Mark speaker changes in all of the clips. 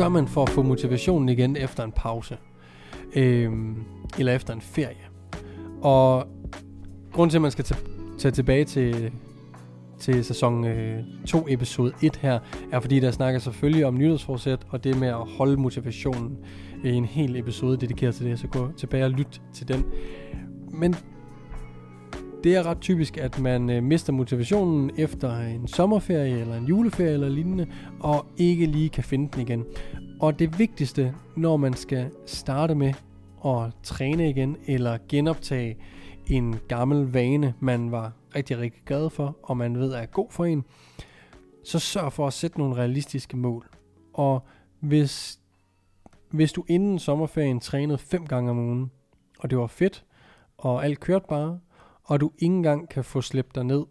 Speaker 1: gør man for at få motivationen igen efter en pause? Øh, eller efter en ferie? Og grund til, at man skal tage tilbage til, til sæson 2, øh, episode 1 her, er fordi der snakker selvfølgelig om nyhedsforsæt, og det med at holde motivationen i en hel episode dedikeret til det, så gå tilbage og lyt til den. Men det er ret typisk, at man øh, mister motivationen efter en sommerferie eller en juleferie eller lignende, og ikke lige kan finde den igen. Og det vigtigste, når man skal starte med at træne igen, eller genoptage en gammel vane, man var rigtig, rigtig glad for, og man ved er god for en, så sørg for at sætte nogle realistiske mål. Og hvis, hvis du inden sommerferien trænede fem gange om ugen, og det var fedt, og alt kørte bare, og du ikke engang kan få slæbt dig ned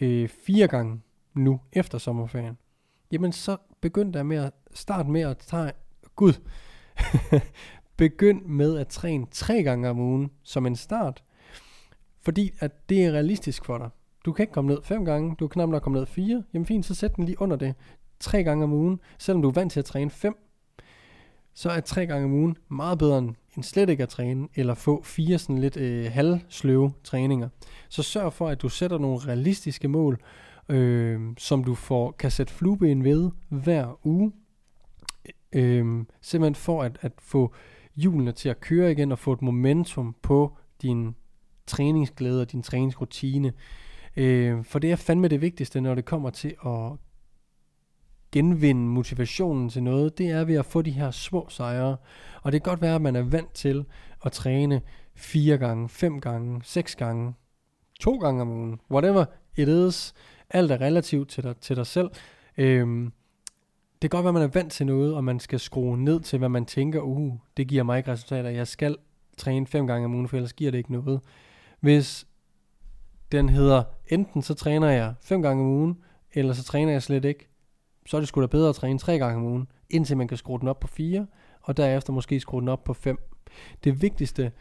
Speaker 1: øh, fire gange nu efter sommerferien, jamen så begynd der med at starte med at tage, gud, begynd med at træne tre gange om ugen som en start, fordi at det er realistisk for dig. Du kan ikke komme ned fem gange, du kan knap nok komme ned fire, jamen fint, så sæt den lige under det, tre gange om ugen, selvom du er vant til at træne fem, så er tre gange om ugen meget bedre end slet ikke at træne, eller få fire sådan lidt øh, halvsløve træninger. Så sørg for, at du sætter nogle realistiske mål, øh, som du får, kan sætte flueben ved hver uge. Øh, simpelthen for at, at få hjulene til at køre igen, og få et momentum på din træningsglæde og din træningsrutine. Øh, for det er fandme det vigtigste, når det kommer til at genvinde motivationen til noget, det er ved at få de her små sejre. Og det kan godt være, at man er vant til at træne fire gange, fem gange, seks gange, to gange om ugen, whatever it is. Alt er relativt til dig, til dig selv. Øhm, det kan godt være, at man er vant til noget, og man skal skrue ned til, hvad man tænker, uh, det giver mig ikke resultater. Jeg skal træne fem gange om ugen, for ellers giver det ikke noget. Hvis den hedder, enten så træner jeg fem gange om ugen, eller så træner jeg slet ikke, så er det sgu da bedre at træne tre gange om ugen, indtil man kan skrue den op på fire, og derefter måske skrue den op på fem. Det vigtigste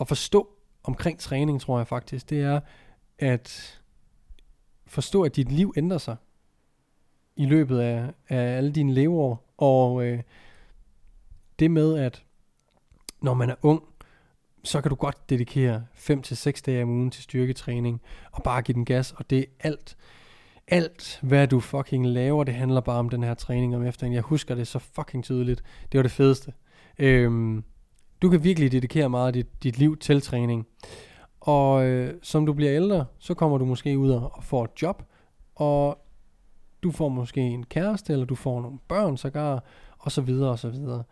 Speaker 1: at forstå omkring træning, tror jeg faktisk, det er at forstå, at dit liv ændrer sig i løbet af, af alle dine leveår. Og øh, det med, at når man er ung, så kan du godt dedikere 5 til 6 dage om ugen til styrketræning, og bare give den gas, og det er alt. Alt, hvad du fucking laver, det handler bare om den her træning om eftermiddagen. Jeg husker det så fucking tydeligt. Det var det fedeste. Øhm, du kan virkelig dedikere meget af dit, dit liv til træning. Og øh, som du bliver ældre, så kommer du måske ud og får et job, og du får måske en kæreste, eller du får nogle børn sågar, og så videre og så videre.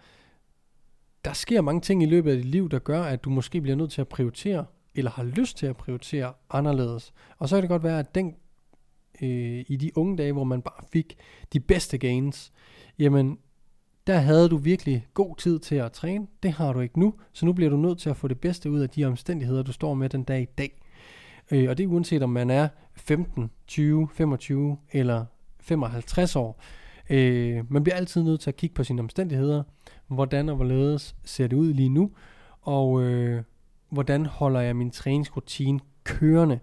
Speaker 1: Der sker mange ting i løbet af dit liv, der gør, at du måske bliver nødt til at prioritere, eller har lyst til at prioritere anderledes. Og så kan det godt være, at den øh, i de unge dage, hvor man bare fik de bedste gains, jamen der havde du virkelig god tid til at træne. Det har du ikke nu, så nu bliver du nødt til at få det bedste ud af de omstændigheder, du står med den dag i dag. Øh, og det er uanset om man er 15, 20, 25 eller 55 år. Øh, man bliver altid nødt til at kigge på sine omstændigheder. Hvordan og hvorledes ser det ud lige nu? Og øh, hvordan holder jeg min træningsrutine kørende?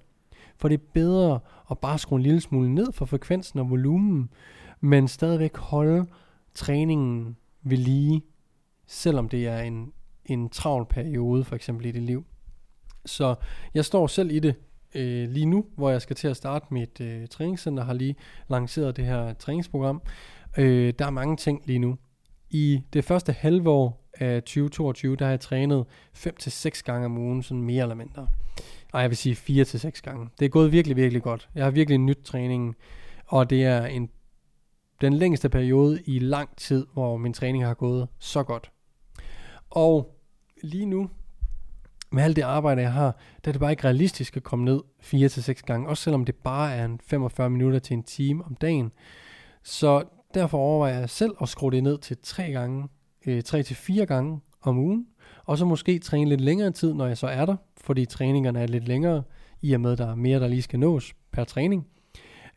Speaker 1: For det er bedre at bare skrue en lille smule ned for frekvensen og volumen, men stadigvæk holde træningen ved lige, selvom det er en, en travl periode, for eksempel i dit liv. Så jeg står selv i det øh, lige nu, hvor jeg skal til at starte mit øh, træningscenter, har lige lanceret det her træningsprogram. Øh, der er mange ting lige nu. I det første halve år af 2022, der har jeg trænet 5-6 gange om ugen, sådan mere eller mindre nej, jeg vil sige fire til seks gange. Det er gået virkelig, virkelig godt. Jeg har virkelig nyt træningen, og det er en, den længste periode i lang tid, hvor min træning har gået så godt. Og lige nu, med alt det arbejde, jeg har, der er det bare ikke realistisk at komme ned 4 til 6 gange, også selvom det bare er en 45 minutter til en time om dagen. Så derfor overvejer jeg selv at skrue det ned til 3 gange, øh, 3 til 4 gange om ugen, og så måske træne lidt længere tid, når jeg så er der, fordi træningerne er lidt længere, i og med, at der er mere, der lige skal nås per træning.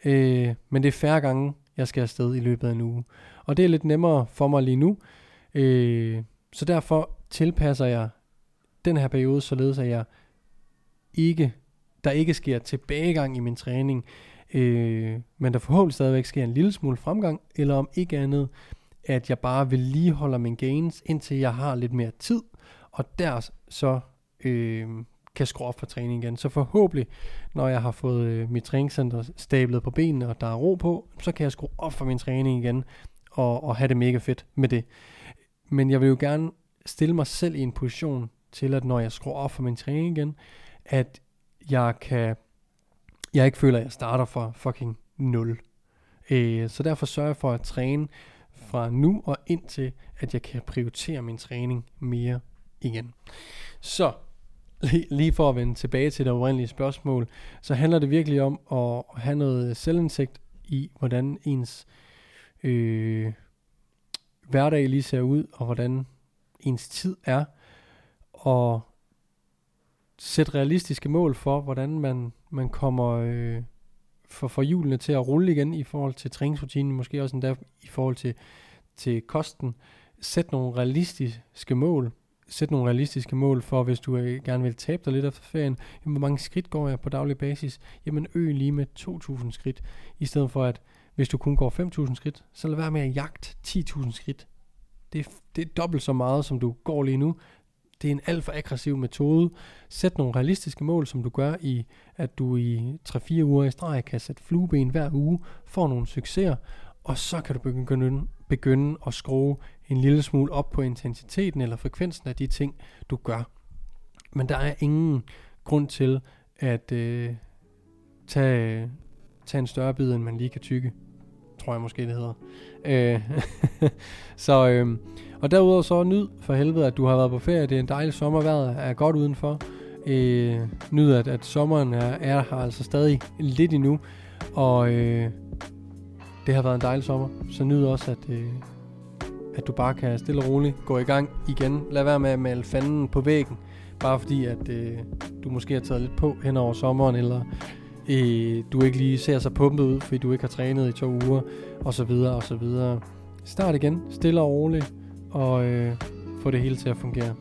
Speaker 1: Øh, men det er færre gange, jeg skal afsted i løbet af en uge. Og det er lidt nemmere for mig lige nu. Øh, så derfor tilpasser jeg den her periode, således at jeg ikke, der ikke sker tilbagegang i min træning, øh, men der forhåbentlig stadigvæk sker en lille smule fremgang, eller om ikke andet, at jeg bare vedligeholder min gains, indtil jeg har lidt mere tid, og der så øh, kan skrue op for træning igen. Så forhåbentlig, når jeg har fået øh, mit træningscenter stablet på benene, og der er ro på, så kan jeg skrue op for min træning igen, og, og have det mega fedt med det. Men jeg vil jo gerne stille mig selv i en position til, at når jeg skruer op for min træning igen, at jeg kan, jeg ikke føler, at jeg starter fra fucking 0. Øh, så derfor sørger jeg for at træne fra nu og indtil, at jeg kan prioritere min træning mere igen. Så lige for at vende tilbage til det oprindelige spørgsmål, så handler det virkelig om at have noget selvindsigt i, hvordan ens øh, hverdag lige ser ud, og hvordan ens tid er, og sætte realistiske mål for, hvordan man, man kommer øh, for, for hjulene til at rulle igen i forhold til træningsrutinen, måske også endda i forhold til, til kosten. Sæt nogle realistiske mål, sæt nogle realistiske mål for, hvis du øh, gerne vil tabe dig lidt efter ferien. Jamen, hvor mange skridt går jeg på daglig basis? Jamen, øg lige med 2.000 skridt, i stedet for at, hvis du kun går 5.000 skridt, så lad være med at jagte 10.000 skridt. Det er, det er dobbelt så meget, som du går lige nu. Det er en alt for aggressiv metode. Sæt nogle realistiske mål, som du gør i, at du i 3-4 uger i streg kan sætte flueben hver uge, får nogle succeser, og så kan du begynde, begynde at skrue en lille smule op på intensiteten eller frekvensen af de ting, du gør. Men der er ingen grund til at øh, tage, tage en større bid, end man lige kan tykke. Tror jeg måske, det hedder. Øh, så, øh, og derudover så nyd for helvede, at du har været på ferie. Det er en dejlig sommervejr, er godt udenfor. Øh, nyd, at, at sommeren er, er her altså stadig lidt endnu. Og øh, det har været en dejlig sommer. Så nyd også, at, øh, at du bare kan stille og roligt gå i gang igen. Lad være med at male fanden på væggen, bare fordi at øh, du måske har taget lidt på hen over sommeren, eller øh, du ikke lige ser så pumpet ud, fordi du ikke har trænet i to uger, og så videre, og så videre. Start igen, stille og roligt, og øh, få det hele til at fungere.